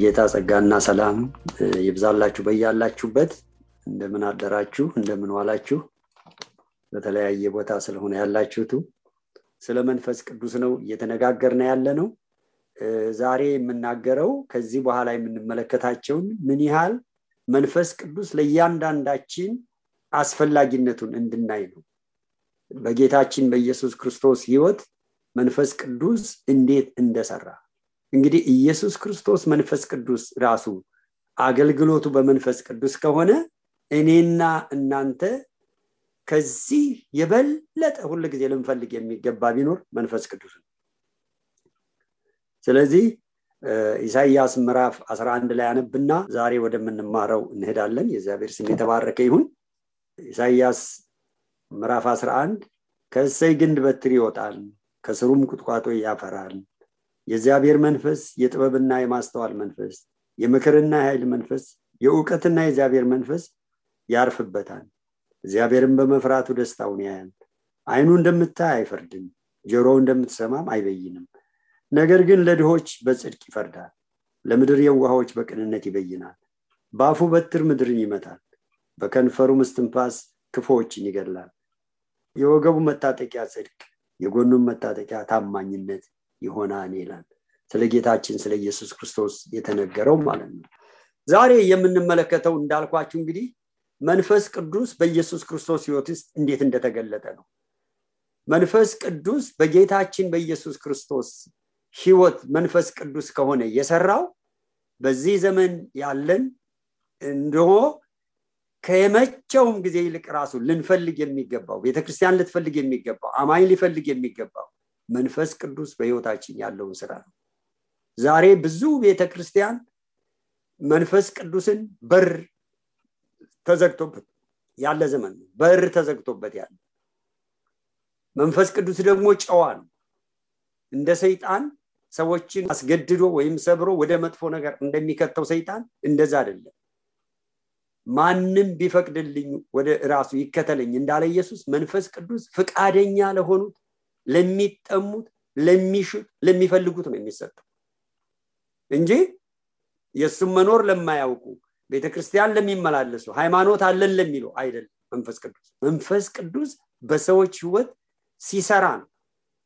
የጌታ ጸጋና ሰላም ይብዛላችሁ በያላችሁበት። እንደምን አደራችሁ፣ እንደምን ዋላችሁ። በተለያየ ቦታ ስለሆነ ያላችሁቱ ስለ መንፈስ ቅዱስ ነው እየተነጋገርን ያለ ነው። ዛሬ የምናገረው ከዚህ በኋላ የምንመለከታቸውን ምን ያህል መንፈስ ቅዱስ ለእያንዳንዳችን አስፈላጊነቱን እንድናይ ነው። በጌታችን በኢየሱስ ክርስቶስ ሕይወት መንፈስ ቅዱስ እንዴት እንደሰራ እንግዲህ ኢየሱስ ክርስቶስ መንፈስ ቅዱስ ራሱ አገልግሎቱ በመንፈስ ቅዱስ ከሆነ እኔና እናንተ ከዚህ የበለጠ ሁል ጊዜ ልንፈልግ የሚገባ ቢኖር መንፈስ ቅዱስ ነው። ስለዚህ ኢሳይያስ ምዕራፍ 11 ላይ አነብና ዛሬ ወደምንማረው እንሄዳለን። የእግዚአብሔር ስም የተባረከ ይሁን። ኢሳይያስ ምዕራፍ 11 ከእሰይ ግንድ በትር ይወጣል፣ ከስሩም ቁጥቋጦ ያፈራል የእግዚአብሔር መንፈስ የጥበብና የማስተዋል መንፈስ የምክርና የኃይል መንፈስ የእውቀትና የእግዚአብሔር መንፈስ ያርፍበታል። እግዚአብሔርን በመፍራቱ ደስታውን ያያል። አይኑ እንደምታይ አይፈርድም ጆሮው እንደምትሰማም አይበይንም። ነገር ግን ለድሆች በጽድቅ ይፈርዳል ለምድር የዋሆች በቅንነት ይበይናል። በአፉ በትር ምድርን ይመታል በከንፈሩ ምስትንፋስ ክፎችን ይገድላል። የወገቡ መታጠቂያ ጽድቅ የጎኑም መታጠቂያ ታማኝነት ይሆናል ይላል። ስለ ጌታችን ስለ ኢየሱስ ክርስቶስ የተነገረው ማለት ነው። ዛሬ የምንመለከተው እንዳልኳችሁ እንግዲህ መንፈስ ቅዱስ በኢየሱስ ክርስቶስ ህይወት ውስጥ እንዴት እንደተገለጠ ነው። መንፈስ ቅዱስ በጌታችን በኢየሱስ ክርስቶስ ህይወት መንፈስ ቅዱስ ከሆነ የሰራው በዚህ ዘመን ያለን እንዲሆ ከመቼውም ጊዜ ይልቅ ራሱ ልንፈልግ የሚገባው ቤተክርስቲያን ልትፈልግ የሚገባው አማኝ ሊፈልግ የሚገባው መንፈስ ቅዱስ በህይወታችን ያለውን ስራ ነው። ዛሬ ብዙ ቤተክርስቲያን መንፈስ ቅዱስን በር ተዘግቶበት ያለ ዘመን ነው። በር ተዘግቶበት ያለ መንፈስ ቅዱስ ደግሞ ጨዋ ነው። እንደ ሰይጣን ሰዎችን አስገድዶ ወይም ሰብሮ ወደ መጥፎ ነገር እንደሚከተው ሰይጣን እንደዛ አይደለም። ማንም ቢፈቅድልኝ ወደ ራሱ ይከተለኝ እንዳለ ኢየሱስ መንፈስ ቅዱስ ፍቃደኛ ለሆኑት ለሚጠሙት ለሚሹት ለሚፈልጉት ነው የሚሰጠው እንጂ የእሱም መኖር ለማያውቁ ቤተክርስቲያን ለሚመላለሱ ሃይማኖት አለን ለሚሉ አይደለም። መንፈስ ቅዱስ መንፈስ ቅዱስ በሰዎች ህይወት ሲሰራ ነው።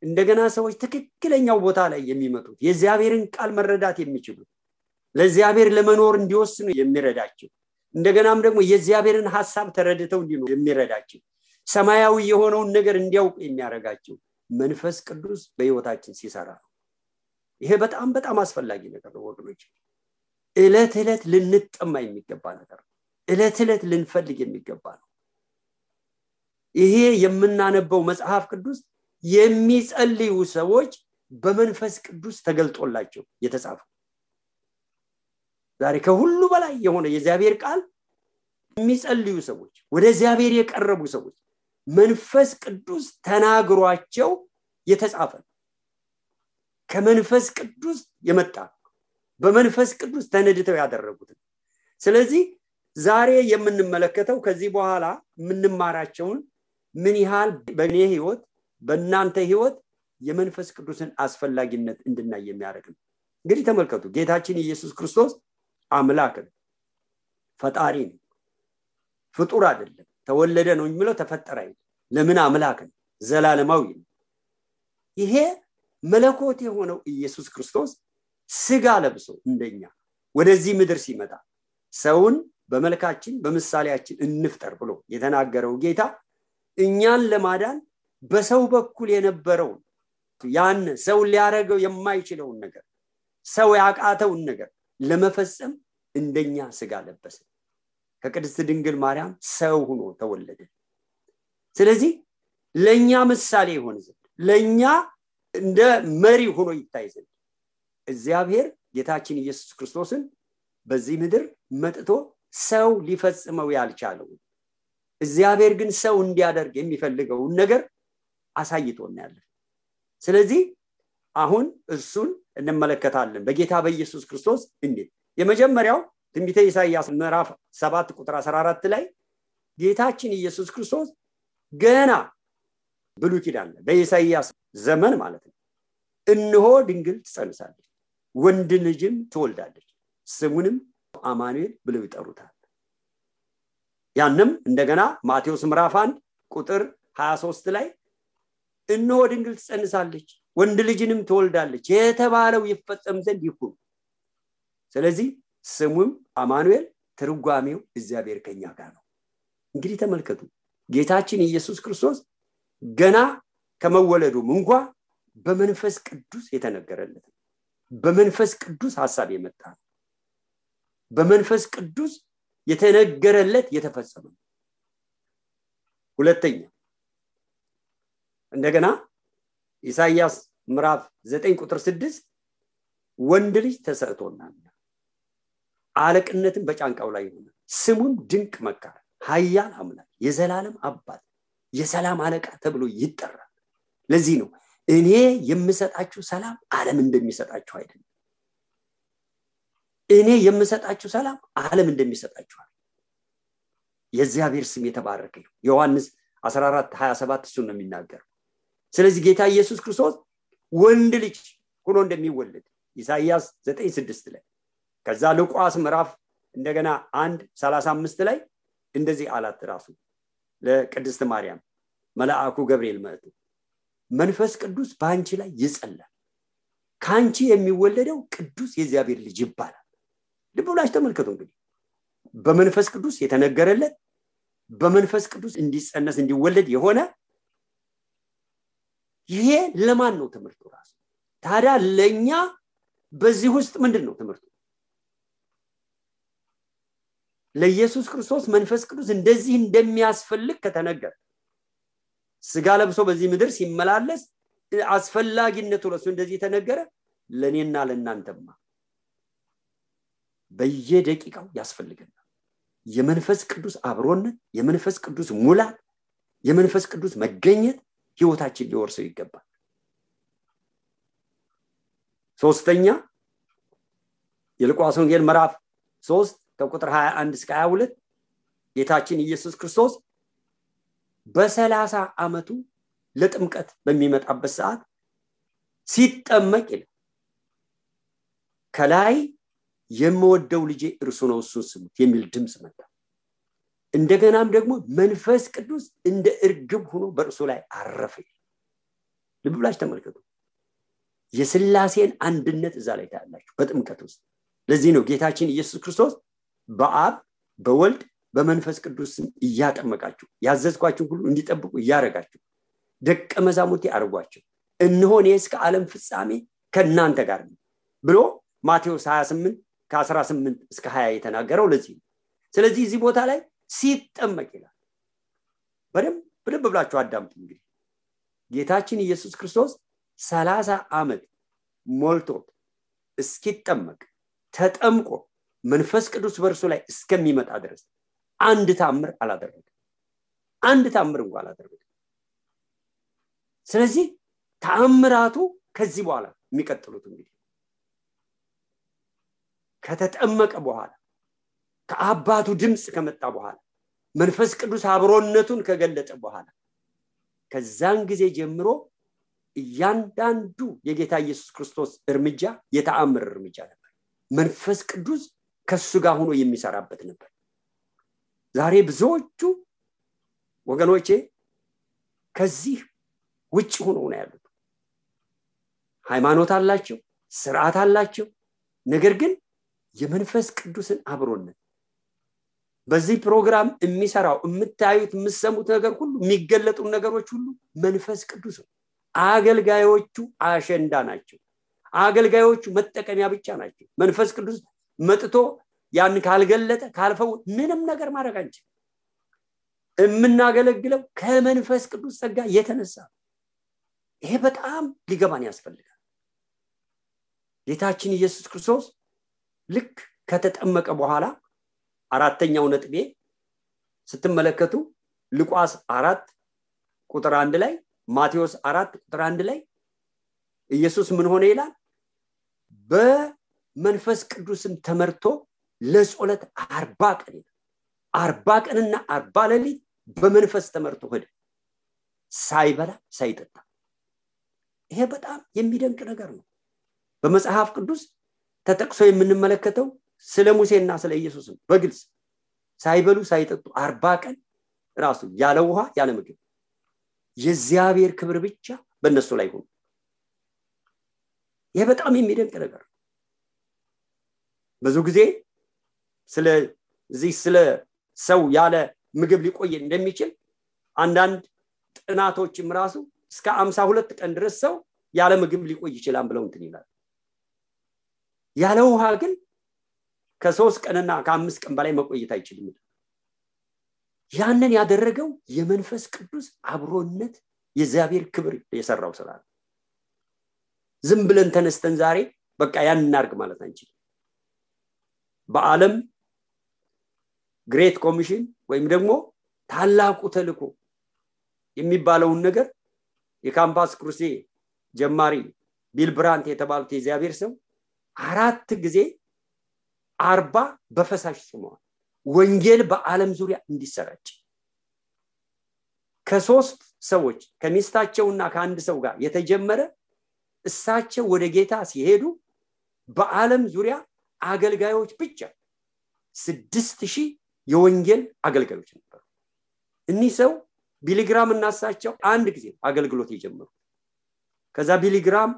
እንደገና ሰዎች ትክክለኛው ቦታ ላይ የሚመጡት የእግዚአብሔርን ቃል መረዳት የሚችሉት ለእግዚአብሔር ለመኖር እንዲወስኑ የሚረዳቸው እንደገናም ደግሞ የእግዚአብሔርን ሀሳብ ተረድተው እንዲኖር የሚረዳቸው ሰማያዊ የሆነውን ነገር እንዲያውቁ የሚያደርጋቸው መንፈስ ቅዱስ በህይወታችን ሲሰራ ነው። ይሄ በጣም በጣም አስፈላጊ ነገር ነው ወገኖች። እለት እለት ልንጠማ የሚገባ ነገር እለት እለት ልንፈልግ የሚገባ ነው። ይሄ የምናነበው መጽሐፍ ቅዱስ የሚጸልዩ ሰዎች በመንፈስ ቅዱስ ተገልጦላቸው የተጻፈ ዛሬ ከሁሉ በላይ የሆነ የእግዚአብሔር ቃል የሚጸልዩ ሰዎች ወደ እግዚአብሔር የቀረቡ ሰዎች መንፈስ ቅዱስ ተናግሯቸው የተጻፈ ከመንፈስ ቅዱስ የመጣ በመንፈስ ቅዱስ ተነድተው ያደረጉት። ስለዚህ ዛሬ የምንመለከተው ከዚህ በኋላ የምንማራቸውን ምን ያህል በእኔ ህይወት በእናንተ ህይወት የመንፈስ ቅዱስን አስፈላጊነት እንድናይ የሚያደርግ ነው። እንግዲህ ተመልከቱ ጌታችን ኢየሱስ ክርስቶስ አምላክ ነው። ፈጣሪ ነው። ፍጡር አይደለም ተወለደ ነው የሚለው ተፈጠረ ለምን አምላክ ነው? ዘላለማዊ ነው። ይሄ መለኮት የሆነው ኢየሱስ ክርስቶስ ስጋ ለብሶ እንደኛ ወደዚህ ምድር ሲመጣ ሰውን በመልካችን በምሳሌያችን እንፍጠር ብሎ የተናገረው ጌታ እኛን ለማዳን በሰው በኩል የነበረውን ያን ሰው ሊያደረገው የማይችለውን ነገር ሰው ያቃተውን ነገር ለመፈጸም እንደኛ ስጋ ለበሰ ከቅድስት ድንግል ማርያም ሰው ሆኖ ተወለደ። ስለዚህ ለእኛ ምሳሌ ይሆን ዘንድ ለእኛ እንደ መሪ ሆኖ ይታይ ዘንድ እግዚአብሔር ጌታችን ኢየሱስ ክርስቶስን በዚህ ምድር መጥቶ ሰው ሊፈጽመው ያልቻለውን እግዚአብሔር ግን ሰው እንዲያደርግ የሚፈልገውን ነገር አሳይቶ እናያለን። ስለዚህ አሁን እሱን እንመለከታለን። በጌታ በኢየሱስ ክርስቶስ እንዴት? የመጀመሪያው ትንቢተ ኢሳይያስ ምዕራፍ 7 ቁጥር 14 ላይ ጌታችን ኢየሱስ ክርስቶስ ገና ብሉ ኪዳን በኢሳይያስ ዘመን ማለት ነው። እንሆ ድንግል ትጸንሳለች ወንድ ልጅም ትወልዳለች ስሙንም አማኑኤል ብለው ይጠሩታል። ያንም እንደገና ማቴዎስ ምዕራፍ 1 ቁጥር 23 ላይ እነሆ ድንግል ትጸንሳለች ወንድ ልጅንም ትወልዳለች የተባለው ይፈጸም ዘንድ ይሁን። ስለዚህ ስሙም አማኑኤል ትርጓሜው እግዚአብሔር ከኛ ጋር ነው። እንግዲህ ተመልከቱ ጌታችን ኢየሱስ ክርስቶስ ገና ከመወለዱም እንኳ በመንፈስ ቅዱስ የተነገረለት በመንፈስ ቅዱስ ሀሳብ የመጣ ነው። በመንፈስ ቅዱስ የተነገረለት የተፈጸመ ነው። ሁለተኛ እንደገና ኢሳይያስ ምዕራፍ ዘጠኝ ቁጥር ስድስት ወንድ ልጅ ተሰጥቶናል አለቅነትን በጫንቃው ላይ ሆነ ስሙም ድንቅ መካር ሀያል አምላክ የዘላለም አባት የሰላም አለቃ ተብሎ ይጠራል። ለዚህ ነው እኔ የምሰጣችሁ ሰላም አለም እንደሚሰጣችሁ አይደለም። እኔ የምሰጣችሁ ሰላም አለም እንደሚሰጣችኋል የእግዚአብሔር ስም የተባረከ ነው ዮሐንስ 14 27 እሱን ነው የሚናገረው። ስለዚህ ጌታ ኢየሱስ ክርስቶስ ወንድ ልጅ ሆኖ እንደሚወለድ ኢሳይያስ 9 6 ላይ ከዛ ሉቃስ ምዕራፍ እንደገና አንድ 35 ላይ እንደዚህ አላት ራሱ ለቅድስት ማርያም መልአኩ ገብርኤል መጥቶ መንፈስ ቅዱስ በአንቺ ላይ ይጸላል ከአንቺ የሚወለደው ቅዱስ የእግዚአብሔር ልጅ ይባላል። ልብ ብላችሁ ተመልከቱ እንግዲህ። በመንፈስ ቅዱስ የተነገረለት በመንፈስ ቅዱስ እንዲጸነስ እንዲወለድ የሆነ ይሄ ለማን ነው ትምህርቱ ራሱ? ታዲያ ለእኛ በዚህ ውስጥ ምንድን ነው ትምህርቱ ለኢየሱስ ክርስቶስ መንፈስ ቅዱስ እንደዚህ እንደሚያስፈልግ ከተነገረ ስጋ ለብሶ በዚህ ምድር ሲመላለስ አስፈላጊነቱ ለሱ እንደዚህ ተነገረ ለእኔና ለእናንተማ በየደቂቃው ያስፈልገናል። የመንፈስ ቅዱስ አብሮነት የመንፈስ ቅዱስ ሙላት የመንፈስ ቅዱስ መገኘት ህይወታችን ሊወርሰው ይገባል። ሶስተኛ የልቋስ ወንጌል ምዕራፍ 3 ከቁጥር 21 እስከ 22 ጌታችን ኢየሱስ ክርስቶስ በሰላሳ ዓመቱ ለጥምቀት በሚመጣበት ሰዓት ሲጠመቅ ይላል። ከላይ የምወደው ልጄ እርሱ ነው እሱን ስሙት የሚል ድምፅ መጣ። እንደገናም ደግሞ መንፈስ ቅዱስ እንደ እርግብ ሆኖ በእርሱ ላይ አረፈ ልብ ብላችሁ ተመልከቱ። የስላሴን አንድነት እዛ ላይ ታያላችሁ በጥምቀት ውስጥ። ለዚህ ነው ጌታችን ኢየሱስ ክርስቶስ በአብ በወልድ በመንፈስ ቅዱስ እያጠመቃችሁ ያዘዝኳችሁ ሁሉ እንዲጠብቁ እያረጋችሁ ደቀ መዛሙርቴ አድርጓቸው። እነሆ እኔ እስከ ዓለም ፍጻሜ ከእናንተ ጋር ነው ብሎ ማቴዎስ 28 ከ18 እስከ 20 የተናገረው ለዚህ ነው። ስለዚህ እዚህ ቦታ ላይ ሲጠመቅ ይላል። በደንብ በደንብ ብላችሁ አዳምጡ እንግዲህ። ጌታችን ኢየሱስ ክርስቶስ ሰላሳ ዓመት ሞልቶት እስኪጠመቅ ተጠምቆ መንፈስ ቅዱስ በእርሱ ላይ እስከሚመጣ ድረስ አንድ ታምር አላደረገ አንድ ታምር እንኳ አላደረገ ስለዚህ ተአምራቱ ከዚህ በኋላ የሚቀጥሉት እንግዲህ ከተጠመቀ በኋላ ከአባቱ ድምፅ ከመጣ በኋላ መንፈስ ቅዱስ አብሮነቱን ከገለጠ በኋላ ከዛን ጊዜ ጀምሮ እያንዳንዱ የጌታ ኢየሱስ ክርስቶስ እርምጃ የተአምር እርምጃ ነበር። መንፈስ ቅዱስ ከሱ ጋር ሆኖ የሚሰራበት ነበር። ዛሬ ብዙዎቹ ወገኖቼ ከዚህ ውጭ ሆኖ ነው ያሉት። ሃይማኖት አላቸው ስርዓት አላቸው። ነገር ግን የመንፈስ ቅዱስን አብሮነት በዚህ ፕሮግራም የሚሰራው የምታዩት የምሰሙት ነገር ሁሉ የሚገለጡ ነገሮች ሁሉ መንፈስ ቅዱስ ነው። አገልጋዮቹ አሸንዳ ናቸው። አገልጋዮቹ መጠቀሚያ ብቻ ናቸው። መንፈስ ቅዱስ መጥቶ ያን ካልገለጠ ካልፈው ምንም ነገር ማድረግ አንችል የምናገለግለው ከመንፈስ ቅዱስ ጸጋ የተነሳ ይሄ በጣም ሊገባን ያስፈልጋል። ጌታችን ኢየሱስ ክርስቶስ ልክ ከተጠመቀ በኋላ አራተኛው ነጥቤ ስትመለከቱ ልቋስ አራት ቁጥር አንድ ላይ ማቴዎስ አራት ቁጥር አንድ ላይ ኢየሱስ ምን ሆነ ይላል በመንፈስ ቅዱስም ተመርቶ ለጾለት አርባ ቀን አርባ ቀንና አርባ ሌሊት በመንፈስ ተመርቶ ሄደ። ሳይበላ ሳይጠጣ። ይሄ በጣም የሚደንቅ ነገር ነው። በመጽሐፍ ቅዱስ ተጠቅሶ የምንመለከተው ስለ ሙሴና ስለ ኢየሱስ ነው በግልጽ ሳይበሉ ሳይጠጡ አርባ ቀን ራሱ ያለ ውሃ ያለ ምግብ። የእግዚአብሔር ክብር ብቻ በእነሱ ላይ ሆኑ ይህ በጣም የሚደንቅ ነገር ነው ብዙ ጊዜ ስለዚህ ስለ ሰው ያለ ምግብ ሊቆይ እንደሚችል አንዳንድ ጥናቶችም ራሱ እስከ አምሳ ሁለት ቀን ድረስ ሰው ያለ ምግብ ሊቆይ ይችላል ብለው እንትን ይላል። ያለ ውሃ ግን ከሶስት ቀንና ከአምስት ቀን በላይ መቆየት አይችልም። ያንን ያደረገው የመንፈስ ቅዱስ አብሮነት የእግዚአብሔር ክብር የሰራው ስራ ነው። ዝም ብለን ተነስተን ዛሬ በቃ ያን እናርግ ማለት አንችልም በአለም ግሬት ኮሚሽን ወይም ደግሞ ታላቁ ተልኮ የሚባለውን ነገር የካምፓስ ክሩሴ ጀማሪ ቢል ብራንት የተባሉት የእግዚአብሔር ሰው አራት ጊዜ አርባ በፈሳሽ ጽመዋል ወንጌል በአለም ዙሪያ እንዲሰራጭ ከሶስት ሰዎች ከሚስታቸውና ከአንድ ሰው ጋር የተጀመረ እሳቸው ወደ ጌታ ሲሄዱ በአለም ዙሪያ አገልጋዮች ብቻ ስድስት ሺህ የወንጌል አገልጋዮች ነበሩ። እኒህ ሰው ቢሊ ግራም እና እሳቸው አንድ ጊዜ አገልግሎት የጀመሩ ከዛ ቢሊ ግራም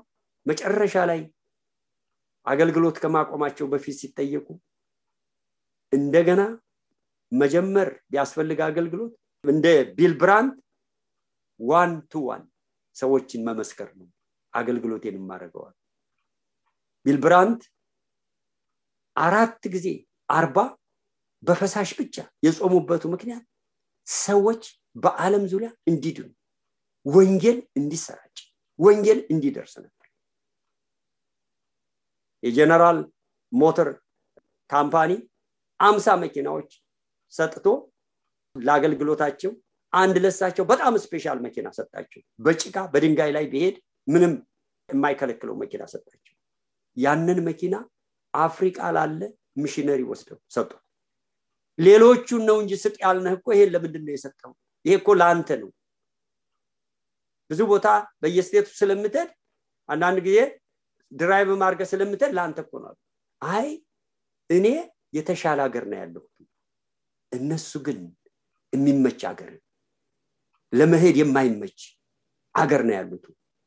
መጨረሻ ላይ አገልግሎት ከማቆማቸው በፊት ሲጠየቁ እንደገና መጀመር ቢያስፈልግ አገልግሎት እንደ ቢል ብራይት one to one ሰዎችን መመስከር ነው። አገልግሎቴን ማድረገዋል ቢል አራት ጊዜ አርባ በፈሳሽ ብቻ የጾሙበቱ ምክንያት ሰዎች በአለም ዙሪያ እንዲድኑ ወንጌል እንዲሰራጭ ወንጌል እንዲደርስ ነበር። የ General Motor company አምሳ መኪናዎች ሰጥቶ ለአገልግሎታቸው አንድ ለሳቸው በጣም special መኪና ሰጣቸው። በጭቃ በድንጋይ ላይ ቢሄድ ምንም የማይከለክለው መኪና ሰጣቸው። ያንን መኪና አፍሪቃ ላለ ሚሽነሪ ወስደው ሰጡ። ሌሎቹን ነው እንጂ ስጥ ያልነህ እኮ ይሄን ለምንድን ነው የሰጠው? ይሄ እኮ ለአንተ ነው። ብዙ ቦታ በየ state ኡ ስለምትሄድ አንዳንድ ጊዜ drive ማርገ ስለምትሄድ ለአንተ እኮ ነው አይ እኔ የተሻለ ሀገር ነው ያለሁት። እነሱ ግን የሚመች ሀገር ለመሄድ የማይመች አገር ነው ያሉት።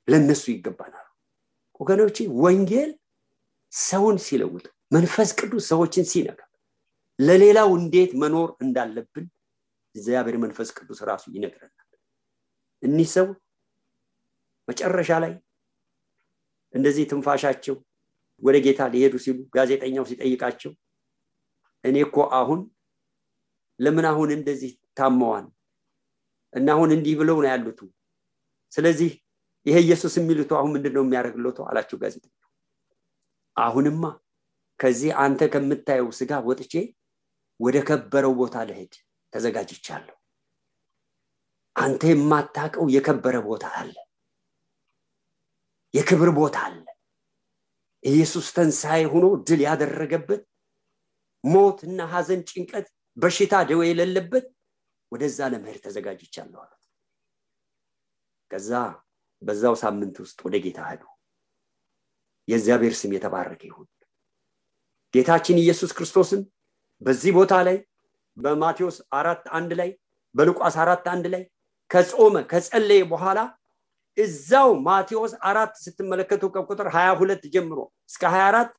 ለእነሱ ይገባናል። ወገኖቼ ወንጌል ሰውን ሲለውጥ መንፈስ ቅዱስ ሰዎችን ሲነካ ለሌላው እንዴት መኖር እንዳለብን እግዚአብሔር መንፈስ ቅዱስ ራሱ ይነግረናል። እኒህ ሰው መጨረሻ ላይ እንደዚህ ትንፋሻቸው ወደ ጌታ ሊሄዱ ሲሉ ጋዜጠኛው ሲጠይቃቸው እኔ እኮ አሁን ለምን አሁን እንደዚህ ታመዋል እና አሁን እንዲህ ብለው ነው ያሉት። ስለዚህ ይሄ ኢየሱስ የሚሉት አሁን ምንድን ነው የሚያደርግለት አላቸው ጋዜጠኛ አሁንማ ከዚህ አንተ ከምታየው ስጋ ወጥቼ ወደ ከበረው ቦታ ልሄድ ተዘጋጅቻለሁ። አንተ የማታቀው የከበረ ቦታ አለ የክብር ቦታ አለ። ኢየሱስ ተንሳኤ ሆኖ ድል ያደረገበት ሞት እና ሀዘን ጭንቀት በሽታ ደዌ የሌለበት ወደዛ ለመሄድ ተዘጋጅቻለሁ አሉት። ከዛ በዛው ሳምንት ውስጥ ወደ ጌታ ሄዱ የእግዚአብሔር ስም የተባረከ ይሁን። ጌታችን ኢየሱስ ክርስቶስን በዚህ ቦታ ላይ በማቴዎስ አራት አንድ ላይ በሉቃስ አራት አንድ ላይ ከጾመ ከጸለየ በኋላ እዛው ማቴዎስ አራት ስትመለከቱ ከቁጥር 22 ጀምሮ እስከ 24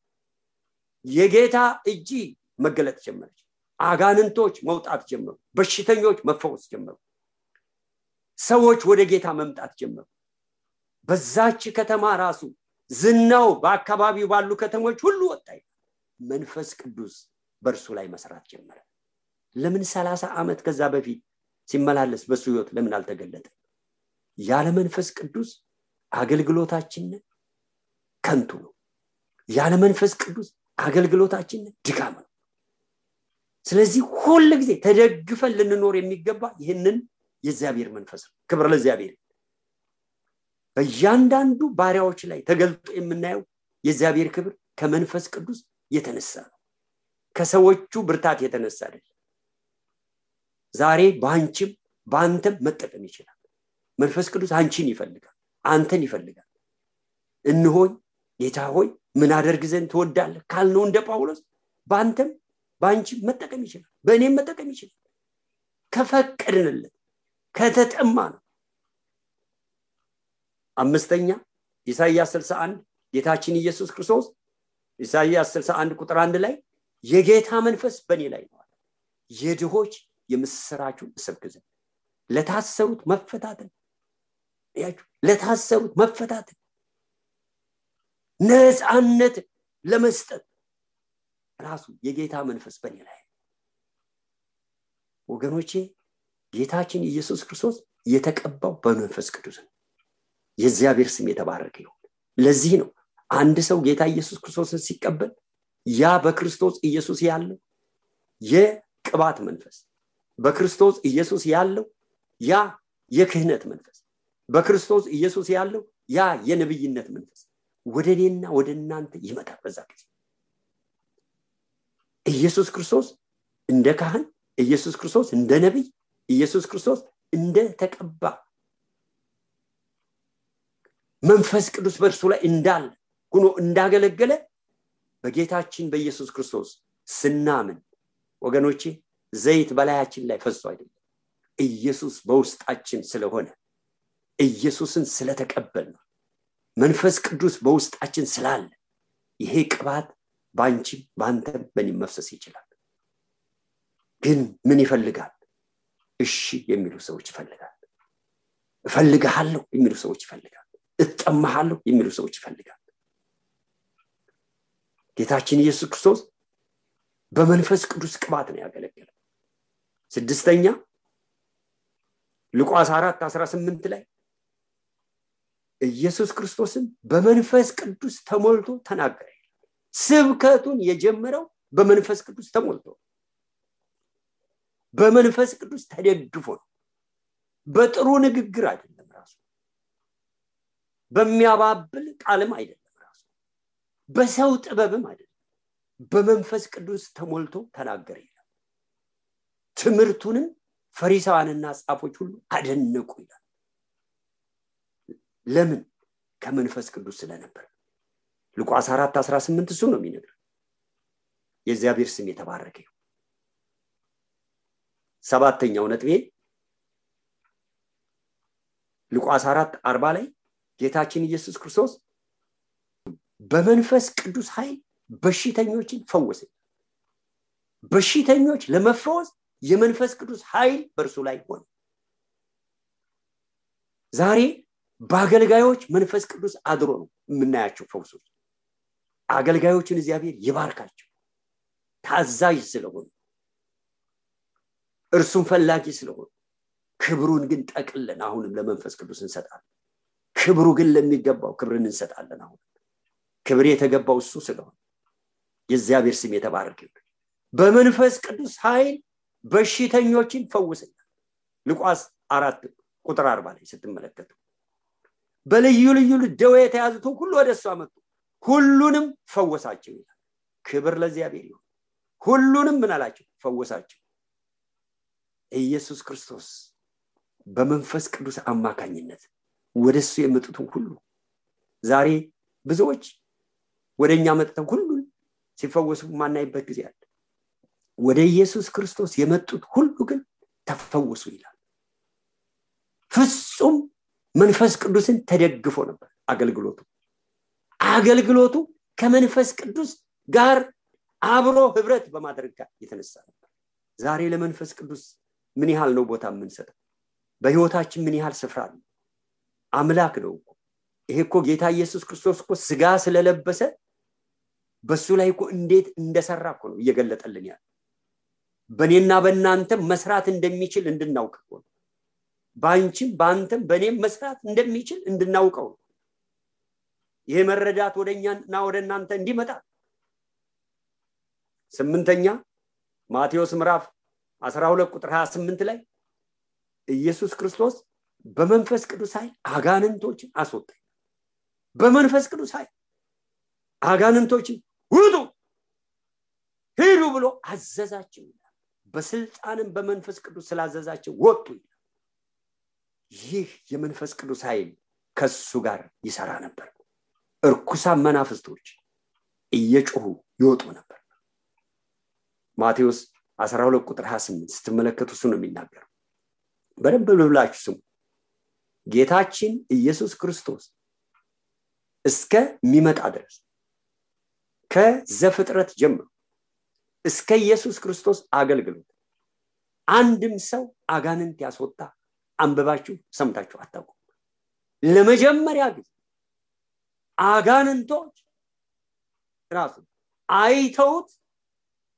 የጌታ እጅ መገለጥ ጀመረች። አጋንንቶች መውጣት ጀመሩ። በሽተኞች መፈወስ ጀመሩ። ሰዎች ወደ ጌታ መምጣት ጀመሩ። በዛች ከተማ ራሱ ዝናው በአካባቢው ባሉ ከተሞች ሁሉ ወጣ መንፈስ ቅዱስ በእርሱ ላይ መስራት ጀመረ። ለምን ሰላሳ ዓመት ከዛ በፊት ሲመላለስ በሱ ህይወት ለምን አልተገለጠ ያለ መንፈስ ቅዱስ አገልግሎታችን ከንቱ ነው። ያለ መንፈስ ቅዱስ አገልግሎታችን ድካም ነው። ስለዚህ ሁል ጊዜ ተደግፈን ልንኖር የሚገባ ይህንን የእግዚአብሔር መንፈስ ነው። ክብር ለእግዚአብሔር በእያንዳንዱ ባሪያዎች ላይ ተገልጦ የምናየው የእግዚአብሔር ክብር ከመንፈስ ቅዱስ የተነሳ ነው። ከሰዎቹ ብርታት የተነሳ አይደለም። ዛሬ በአንቺም በአንተም መጠቀም ይችላል። መንፈስ ቅዱስ አንቺን ይፈልጋል አንተን ይፈልጋል። እንሆኝ ጌታ ሆይ ምን አደርግ ዘንድ ትወዳለህ ካልነው እንደ ጳውሎስ በአንተም በአንቺም መጠቀም ይችላል በእኔም መጠቀም ይችላል። ከፈቀድንለት ከተጠማ ነው አምስተኛ ኢሳይያስ 61 ጌታችን ኢየሱስ ክርስቶስ ኢሳይያስ 61 ቁጥር አንድ ላይ የጌታ መንፈስ በእኔ ላይ ነው የድሆች የምስራቹን እሰብክ ዘንድ ለታሰሩት መፈታትን ለታሰሩት መፈታትን ነፃነት ለመስጠት ራሱ የጌታ መንፈስ በእኔ ላይ ወገኖቼ ጌታችን ኢየሱስ ክርስቶስ የተቀባው በመንፈስ ቅዱስ ነው የእግዚአብሔር ስም የተባረከ ይሁን። ለዚህ ነው አንድ ሰው ጌታ ኢየሱስ ክርስቶስን ሲቀበል ያ በክርስቶስ ኢየሱስ ያለው የቅባት መንፈስ በክርስቶስ ኢየሱስ ያለው ያ የክህነት መንፈስ በክርስቶስ ኢየሱስ ያለው ያ የነብይነት መንፈስ ወደ እኔና ወደ እናንተ ይመጣል በዛ ጊዜ። ኢየሱስ ክርስቶስ እንደ ካህን ኢየሱስ ክርስቶስ እንደ ነቢይ ኢየሱስ ክርስቶስ እንደ ተቀባ መንፈስ ቅዱስ በእርሱ ላይ እንዳለ ሁኖ እንዳገለገለ በጌታችን በኢየሱስ ክርስቶስ ስናምን ወገኖቼ ዘይት በላያችን ላይ ፈሶ አይደለም። ኢየሱስ በውስጣችን ስለሆነ ኢየሱስን ስለተቀበል ነው መንፈስ ቅዱስ በውስጣችን ስላለ ይሄ ቅባት በአንቺም በአንተም በእኔም መፍሰስ ይችላል። ግን ምን ይፈልጋል? እሺ የሚሉ ሰዎች ይፈልጋል እፈልግሃለሁ የሚሉ ሰዎች ይፈልጋል እጠማሃለሁ የሚሉ ሰዎች ይፈልጋል ጌታችን ኢየሱስ ክርስቶስ በመንፈስ ቅዱስ ቅባት ነው ያገለገለ ስድስተኛ ሉቃስ አራት አስራ ስምንት ላይ ኢየሱስ ክርስቶስን በመንፈስ ቅዱስ ተሞልቶ ተናገረ። ስብከቱን የጀመረው በመንፈስ ቅዱስ ተሞልቶ በመንፈስ ቅዱስ ተደግፎ ነው። በጥሩ ንግግር አይደለም በሚያባብል ቃልም አይደለም ራሱ። በሰው ጥበብም አይደለም። በመንፈስ ቅዱስ ተሞልቶ ተናገረ ይላል። ትምህርቱንም ፈሪሳውያንና ጻፎች ሁሉ አደነቁ ይላል። ለምን? ከመንፈስ ቅዱስ ስለነበር። ሉቃስ አራት አስራ ስምንት እሱ ነው የሚነግር የእግዚአብሔር ስም የተባረከ ሰባተኛው ነጥቤ ሉቃስ አራት አርባ ላይ ጌታችን ኢየሱስ ክርስቶስ በመንፈስ ቅዱስ ኃይል በሽተኞችን ፈወሰ። በሽተኞች ለመፈወስ የመንፈስ ቅዱስ ኃይል በእርሱ ላይ ሆነ። ዛሬ በአገልጋዮች መንፈስ ቅዱስ አድሮ ነው የምናያቸው ፈውሶች። አገልጋዮችን እግዚአብሔር ይባርካቸው። ታዛዥ ስለሆኑ እርሱን ፈላጊ ስለሆኑ ክብሩን ግን ጠቅለን አሁንም ለመንፈስ ቅዱስ እንሰጣለን ክብሩ ግን ለሚገባው ክብርን እንሰጣለን አሁን። ክብር የተገባው እሱ ስለሆነ የእግዚአብሔር ስም የተባረክ በመንፈስ ቅዱስ ኃይል በሽተኞችን ፈውሰኛል። ሉቃስ አራት ቁጥር አርባ ላይ ስትመለከቱ በልዩ ልዩ ደዌ የተያዙትን ሁሉ ወደ እሱ አመጡ ሁሉንም ፈወሳቸው ይላል። ክብር ለእግዚአብሔር ይሁን። ሁሉንም ምን አላቸው? ፈወሳቸው። ኢየሱስ ክርስቶስ በመንፈስ ቅዱስ አማካኝነት ወደ እሱ የመጡትን ሁሉ ዛሬ ብዙዎች ወደ እኛ መጥተው ሁሉን ሲፈወሱ ማናይበት ጊዜ አለ። ወደ ኢየሱስ ክርስቶስ የመጡት ሁሉ ግን ተፈወሱ ይላል። ፍጹም መንፈስ ቅዱስን ተደግፎ ነበር አገልግሎቱ። አገልግሎቱ ከመንፈስ ቅዱስ ጋር አብሮ ህብረት በማድረግ ጋር የተነሳ ነበር። ዛሬ ለመንፈስ ቅዱስ ምን ያህል ነው ቦታ የምንሰጠው? በህይወታችን ምን ያህል ስፍራ ነው አምላክ ነው እኮ። ይሄ እኮ ጌታ ኢየሱስ ክርስቶስ እኮ ስጋ ስለለበሰ በሱ ላይ እኮ እንዴት እንደሰራ እኮ ነው እየገለጠልን ያለ በእኔና በእናንተም መስራት እንደሚችል እንድናውቅ እኮ ነው። በአንቺም በአንተም በእኔም መስራት እንደሚችል እንድናውቀው ነው። ይሄ መረዳት ወደ እኛና ወደ እናንተ እንዲመጣ። ስምንተኛ ማቴዎስ ምዕራፍ 12 ቁጥር 28 ላይ ኢየሱስ ክርስቶስ በመንፈስ ቅዱስ ኃይል አጋንንቶችን አስወጣ በመንፈስ ቅዱስ ኃይል አጋንንቶችን ውጡ ሂዱ ብሎ አዘዛቸው ይላል። በስልጣንም በመንፈስ ቅዱስ ስላዘዛቸው ወጡ ይላል። ይህ የመንፈስ ቅዱስ ኃይል ከሱ ጋር ይሰራ ነበር። እርኩሳን መናፍስቶች እየጮሁ ይወጡ ነበር። ማቴዎስ 12 ቁጥር 28 ስትመለከቱ እሱ ነው የሚናገረው። በደንብ ብላችሁ ስሙ ጌታችን ኢየሱስ ክርስቶስ እስከሚመጣ ድረስ ከዘፍጥረት ጀምሮ እስከ ኢየሱስ ክርስቶስ አገልግሎት አንድም ሰው አጋንንት ያስወጣ አንብባችሁ ሰምታችሁ አታውቁም። ለመጀመሪያ ጊዜ አጋንንቶች ራሱ አይተውት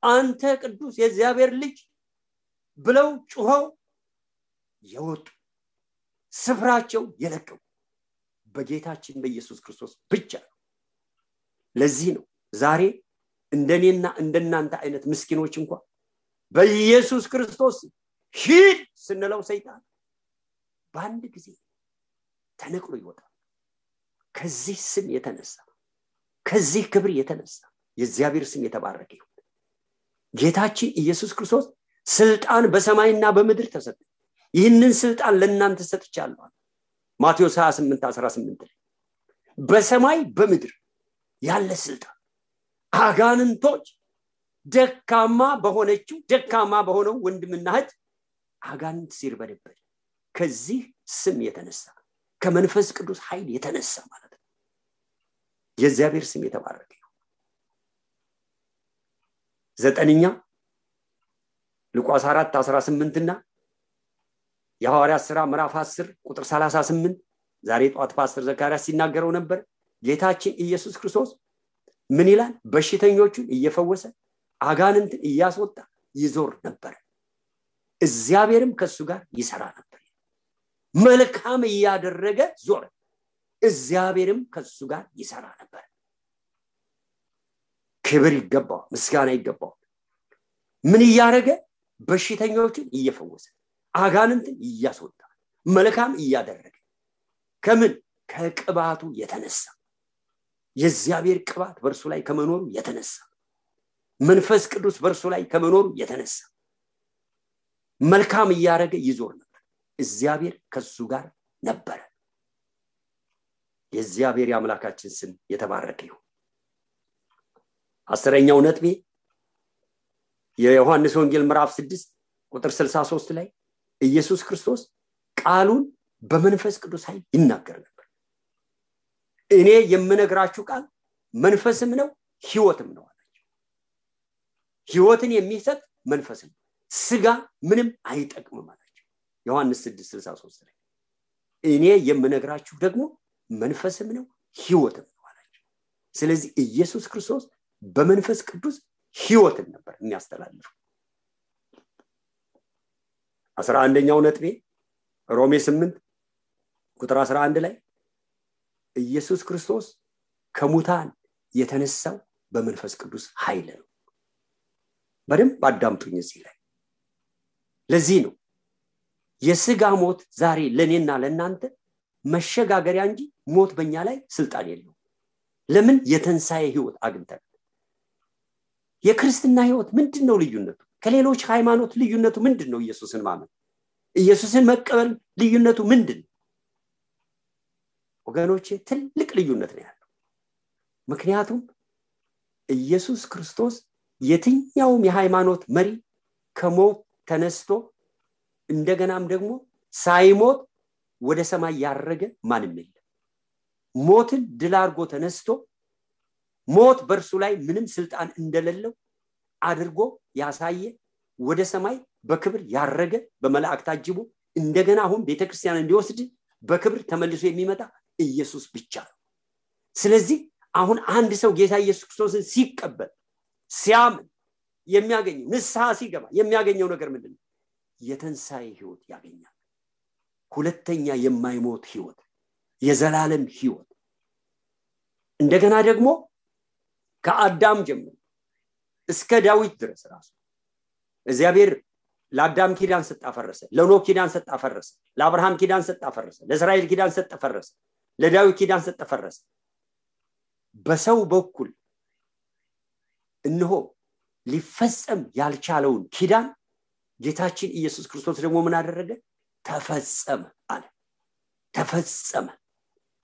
አንተ ቅዱስ የእግዚአብሔር ልጅ ብለው ጩኸው የወጡ ስፍራቸው የለቀቁ በጌታችን በኢየሱስ ክርስቶስ ብቻ ነው። ለዚህ ነው ዛሬ እንደኔና እንደናንተ አይነት ምስኪኖች እንኳ በኢየሱስ ክርስቶስ ሂድ ስንለው ሰይጣን በአንድ ጊዜ ተነቅሎ ይወጣል። ከዚህ ስም የተነሳ ከዚህ ክብር የተነሳ የእግዚአብሔር ስም የተባረከ ይሁን። ጌታችን ኢየሱስ ክርስቶስ ስልጣን በሰማይና በምድር ተሰጠ ይህንን ስልጣን ለእናንተ ሰጥቻለሁ ማቴዎስ 28 18 ላይ በሰማይ በምድር ያለ ስልጣን አጋንንቶች ደካማ በሆነችው ደካማ በሆነው ወንድምና እህት አጋንንት ሲርበደበድ ከዚህ ስም የተነሳ ከመንፈስ ቅዱስ ኃይል የተነሳ ማለት ነው። የእግዚአብሔር ስም የተባረከ ዘጠነኛ ሉቃስ 4 18 እና የሐዋርያት ስራ ምዕራፍ 10 ቁጥር 38 ዛሬ ጠዋት ፓስተር ዘካርያስ ሲናገረው ነበር። ጌታችን ኢየሱስ ክርስቶስ ምን ይላል? በሽተኞቹን እየፈወሰ አጋንንትን እያስወጣ ይዞር ነበር። እግዚአብሔርም ከሱ ጋር ይሰራ ነበር። መልካም እያደረገ ዞረ። እግዚአብሔርም ከሱ ጋር ይሰራ ነበር። ክብር ይገባዋል ምስጋና ይገባዋል። ምን እያደረገ? በሽተኞችን እየፈወሰ አጋንንትን እያስወጣ መልካም እያደረገ ከምን? ከቅባቱ የተነሳ። የእግዚአብሔር ቅባት በእርሱ ላይ ከመኖሩ የተነሳ። መንፈስ ቅዱስ በእርሱ ላይ ከመኖሩ የተነሳ። መልካም እያደረገ ይዞር ነበር። እግዚአብሔር ከሱ ጋር ነበረ። የእግዚአብሔር የአምላካችን ስም የተባረከ ይሁን። አስረኛው ነጥቤ የዮሐንስ ወንጌል ምዕራፍ 6 ቁጥር 63 ላይ ኢየሱስ ክርስቶስ ቃሉን በመንፈስ ቅዱስ ኃይል ይናገር ነበር። እኔ የምነግራችሁ ቃል መንፈስም ነው ህይወትም ነው አላቸው ህይወትን የሚሰጥ መንፈስ ነው። ስጋ ምንም አይጠቅምም አላቸው ዮሐንስ 6 63 ላይ እኔ የምነግራችሁ ደግሞ መንፈስም ነው ህይወትም ነው አላቸው ስለዚህ ኢየሱስ ክርስቶስ በመንፈስ ቅዱስ ህይወትን ነበር የሚያስተላልፈው አስራ አንደኛው ነጥቤ ሮሜ 8 ቁጥር 11 ላይ ኢየሱስ ክርስቶስ ከሙታን የተነሳው በመንፈስ ቅዱስ ኃይል ነው። በደንብ አዳምጡኝ እዚህ ላይ። ለዚህ ነው የስጋ ሞት ዛሬ ለእኔና ለእናንተ መሸጋገሪያ እንጂ ሞት በእኛ ላይ ስልጣን የለው ለምን? የተንሳኤ ህይወት አግኝተናል። የክርስትና ህይወት ምንድን ነው ልዩነቱ ከሌሎች ሃይማኖት ልዩነቱ ምንድን ነው ኢየሱስን ማመን። ኢየሱስን መቀበል ልዩነቱ ምንድን? ወገኖቼ ትልቅ ልዩነት ነው ያለው። ምክንያቱም ኢየሱስ ክርስቶስ የትኛውም የሃይማኖት መሪ ከሞት ተነስቶ እንደገናም ደግሞ ሳይሞት ወደ ሰማይ ያረገ ማንም የለም። ሞትን ድል አድርጎ ተነስቶ ሞት በእርሱ ላይ ምንም ስልጣን እንደሌለው አድርጎ ያሳየ ወደ ሰማይ በክብር ያረገ በመላእክት አጅቦ እንደገና አሁን ቤተክርስቲያን እንዲወስድ በክብር ተመልሶ የሚመጣ ኢየሱስ ብቻ ነው። ስለዚህ አሁን አንድ ሰው ጌታ ኢየሱስ ክርስቶስን ሲቀበል ሲያምን የሚያገኘው ንስሐ ሲገባ የሚያገኘው ነገር ምንድን ነው? የተንሳኤ ህይወት ያገኛል። ሁለተኛ የማይሞት ህይወት የዘላለም ህይወት እንደገና ደግሞ ከአዳም ጀምሮ እስከ ዳዊት ድረስ ራሱ። እግዚአብሔር ለአዳም ኪዳን ሰጥ አፈረሰ ለኖ ኪዳን ሰጥ አፈረሰ ለአብርሃም ኪዳን ሰጥ አፈረሰ ለእስራኤል ኪዳን ሰጥ አፈረሰ ለዳዊት ኪዳን ሰጥ አፈረሰ። በሰው በኩል እነሆ ሊፈጸም ያልቻለውን ኪዳን ጌታችን ኢየሱስ ክርስቶስ ደግሞ ምን አደረገ? ተፈጸመ አለ። ተፈጸመ።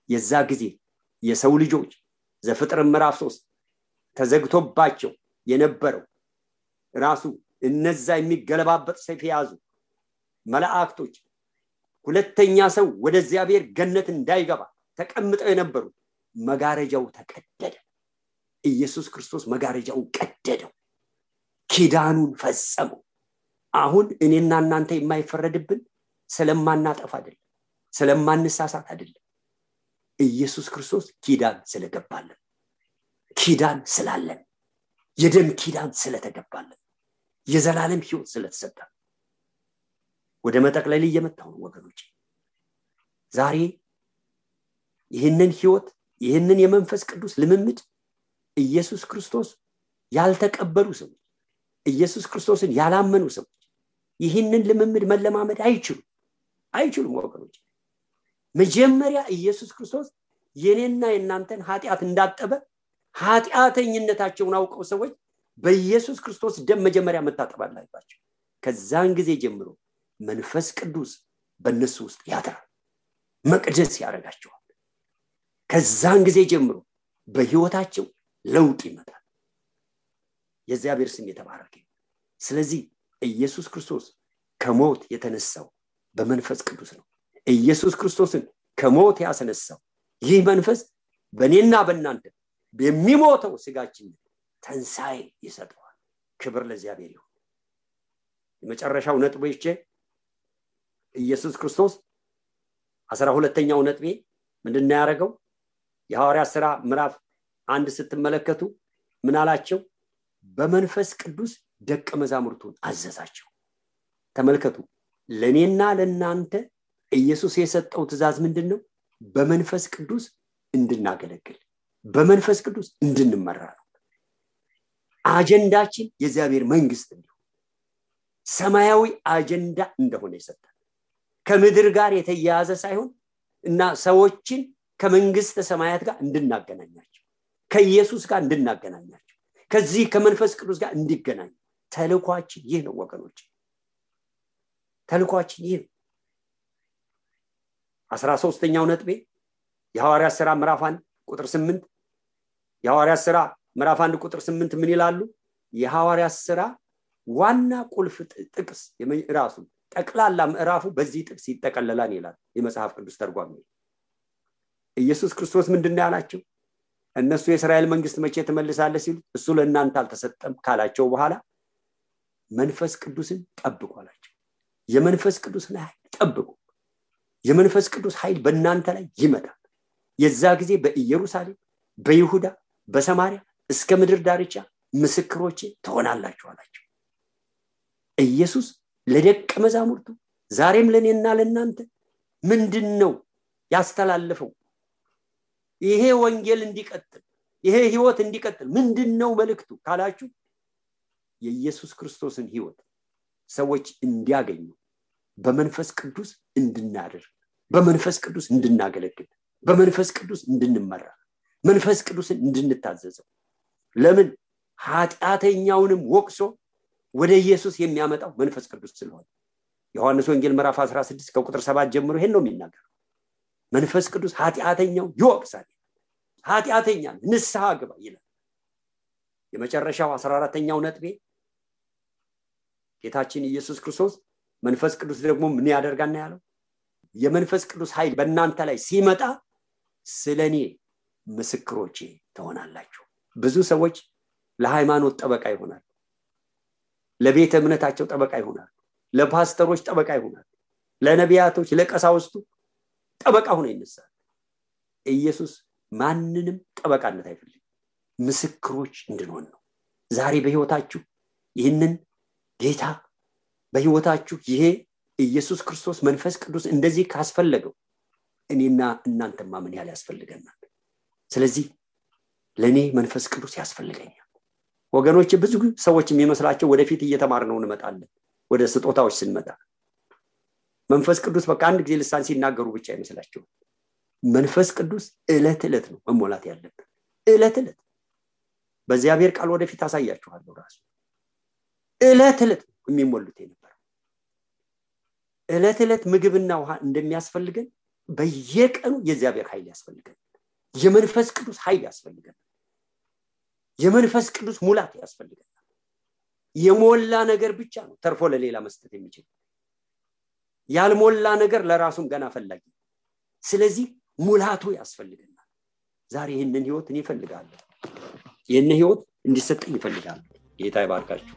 የዛ ጊዜ የሰው ልጆች ዘፍጥር ምዕራፍ ሶስት ተዘግቶባቸው የነበረው ራሱ እነዛ የሚገለባበጥ ሰይፍ የያዙ መላእክቶች ሁለተኛ ሰው ወደ እግዚአብሔር ገነት እንዳይገባ ተቀምጠው የነበሩት መጋረጃው ተቀደደ። ኢየሱስ ክርስቶስ መጋረጃውን ቀደደው ኪዳኑን ፈጸመው። አሁን እኔና እናንተ የማይፈረድብን ስለማናጠፍ አይደለም ስለማንሳሳት አይደለም። ኢየሱስ ክርስቶስ ኪዳን ስለገባለን ኪዳን ስላለን የደም ኪዳን ስለተገባለን የዘላለም ህይወት ስለተሰጠ። ወደ መጠቅለል እየመጣው ነው ወገኖች ዛሬ ይህንን ህይወት ይህንን የመንፈስ ቅዱስ ልምምድ ኢየሱስ ክርስቶስ ያልተቀበሉ ሰዎች ኢየሱስ ክርስቶስን ያላመኑ ሰዎች ይህንን ልምምድ መለማመድ አይችሉም። አይችሉም ወገኖች መጀመሪያ ኢየሱስ ክርስቶስ የኔና የእናንተን ኃጢአት እንዳጠበ ኃጢአተኝነታቸውን አውቀው ሰዎች በኢየሱስ ክርስቶስ ደም መጀመሪያ መታጠብ አለባቸው። ከዛን ጊዜ ጀምሮ መንፈስ ቅዱስ በእነሱ ውስጥ ያድራል መቅደስ ያደርጋቸዋል። ከዛን ጊዜ ጀምሮ በህይወታቸው ለውጥ ይመጣል። የእግዚአብሔር ስም የተባረከ ስለዚህ ኢየሱስ ክርስቶስ ከሞት የተነሳው በመንፈስ ቅዱስ ነው። ኢየሱስ ክርስቶስን ከሞት ያስነሳው ይህ መንፈስ በእኔና በእናንተ የሚሞተው ስጋችን ተንሳኤ ይሰጠዋል። ክብር ለእግዚአብሔር ይሁን። የመጨረሻው ይቼ ኢየሱስ ክርስቶስ አስራ ሁለተኛው ነጥቤ ምንድና ያደረገው? የሐዋርያ ስራ ምዕራፍ አንድ ስትመለከቱ ምን አላቸው? በመንፈስ ቅዱስ ደቀ መዛሙርቱን አዘዛቸው። ተመልከቱ ለእኔና ለእናንተ ኢየሱስ የሰጠው ትእዛዝ ምንድን ነው? በመንፈስ ቅዱስ እንድናገለግል በመንፈስ ቅዱስ እንድንመራ ነው። አጀንዳችን የእግዚአብሔር መንግስት እንዲሆን ሰማያዊ አጀንዳ እንደሆነ ይሰጣል ከምድር ጋር የተያያዘ ሳይሆን እና ሰዎችን ከመንግስተ ሰማያት ጋር እንድናገናኛቸው ከኢየሱስ ጋር እንድናገናኛቸው ከዚህ ከመንፈስ ቅዱስ ጋር እንዲገናኙ። ተልኳችን ይህ ነው ወገኖች ተልኳችን ይህ ነው። አስራ ሶስተኛው ነጥቤ የሐዋርያ ስራ ምዕራፍ ቁጥር ስምንት የሐዋርያ ስራ ምዕራፍ አንድ ቁጥር ስምንት ምን ይላሉ? የሐዋርያ ስራ ዋና ቁልፍ ጥቅስ ራሱ ጠቅላላ ምዕራፉ በዚህ ጥቅስ ይጠቀለላል ይላል የመጽሐፍ ቅዱስ ተርጓሚ። ኢየሱስ ክርስቶስ ምንድን ያላቸው? እነሱ የእስራኤል መንግስት መቼ ትመልሳለ ሲሉ እሱ ለእናንተ አልተሰጠም ካላቸው በኋላ መንፈስ ቅዱስን ጠብቁ አላቸው። የመንፈስ ቅዱስን ኃይል ጠብቁ። የመንፈስ ቅዱስ ኃይል በእናንተ ላይ ይመጣል የዛ ጊዜ በኢየሩሳሌም በይሁዳ በሰማሪያ እስከ ምድር ዳርቻ ምስክሮቼ ትሆናላችሁ አላቸው። ኢየሱስ ለደቀ መዛሙርቱ ዛሬም ለእኔና ለእናንተ ምንድን ነው ያስተላለፈው? ይሄ ወንጌል እንዲቀጥል ይሄ ህይወት እንዲቀጥል ምንድን ነው መልእክቱ ካላችሁ የኢየሱስ ክርስቶስን ህይወት ሰዎች እንዲያገኙ በመንፈስ ቅዱስ እንድናደርግ በመንፈስ ቅዱስ እንድናገለግል በመንፈስ ቅዱስ እንድንመራ መንፈስ ቅዱስን እንድንታዘዘው። ለምን? ኃጢአተኛውንም ወቅሶ ወደ ኢየሱስ የሚያመጣው መንፈስ ቅዱስ ስለሆነ። ዮሐንስ ወንጌል ምዕራፍ 16 ከቁጥር ሰባት ጀምሮ ይሄን ነው የሚናገረው። መንፈስ ቅዱስ ኃጢአተኛው ይወቅሳል ኃጢአተኛ ንስሐ ግባ ይላል። የመጨረሻው አስራ አራተኛው ነጥቤ ጌታችን ኢየሱስ ክርስቶስ መንፈስ ቅዱስ ደግሞ ምን ያደርጋና ያለው? የመንፈስ ቅዱስ ኃይል በእናንተ ላይ ሲመጣ ስለ እኔ ምስክሮቼ ትሆናላችሁ። ብዙ ሰዎች ለሃይማኖት ጠበቃ ይሆናሉ። ለቤተ እምነታቸው ጠበቃ ይሆናሉ። ለፓስተሮች ጠበቃ ይሆናሉ። ለነቢያቶች ለቀሳውስቱ ጠበቃ ሆኖ ይነሳል ኢየሱስ ማንንም ጠበቃነት አይፈልግም። ምስክሮች እንድንሆን ነው። ዛሬ በህይወታችሁ ይህንን ጌታ በህይወታችሁ ይሄ ኢየሱስ ክርስቶስ መንፈስ ቅዱስ እንደዚህ ካስፈለገው እኔና እናንተማ ምን ያህል ያስፈልገናል? ስለዚህ ለእኔ መንፈስ ቅዱስ ያስፈልገኛል። ወገኖች ብዙ ሰዎች የሚመስላቸው ወደፊት እየተማር ነው እንመጣለን ወደ ስጦታዎች ስንመጣ። መንፈስ ቅዱስ በቃ አንድ ጊዜ ልሳን ሲናገሩ ብቻ አይመስላቸው መንፈስ ቅዱስ እለት እለት ነው መሞላት ያለብን። እለት እለት በእግዚአብሔር ቃል ወደፊት አሳያችኋለሁ ራሱ። እለት እለት የሚሞሉት የነበረው። እለት እለት ምግብና ውሃ እንደሚያስፈልገን በየቀኑ የእግዚአብሔር ኃይል ያስፈልገን የመንፈስ ቅዱስ ኃይል ያስፈልገን የመንፈስ ቅዱስ ሙላት ያስፈልገናል የሞላ ነገር ብቻ ነው ተርፎ ለሌላ መስጠት የሚችል። ያልሞላ ነገር ለራሱም ገና ፈላጊ። ስለዚህ ሙላቱ ያስፈልገናል። ዛሬ ይህንን ህይወት እኔ ይፈልጋለሁ ይህን ህይወት እንዲሰጠኝ ይፈልጋለሁ ጌታ ይባርካችሁ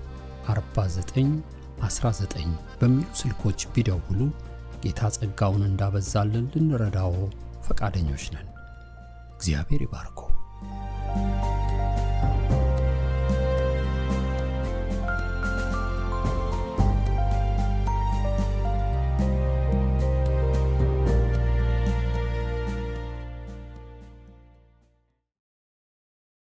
4919 በሚሉ ስልኮች ቢደውሉ ጌታ ጸጋውን እንዳበዛልን ልንረዳዎ ፈቃደኞች ነን። እግዚአብሔር ይባርኮ።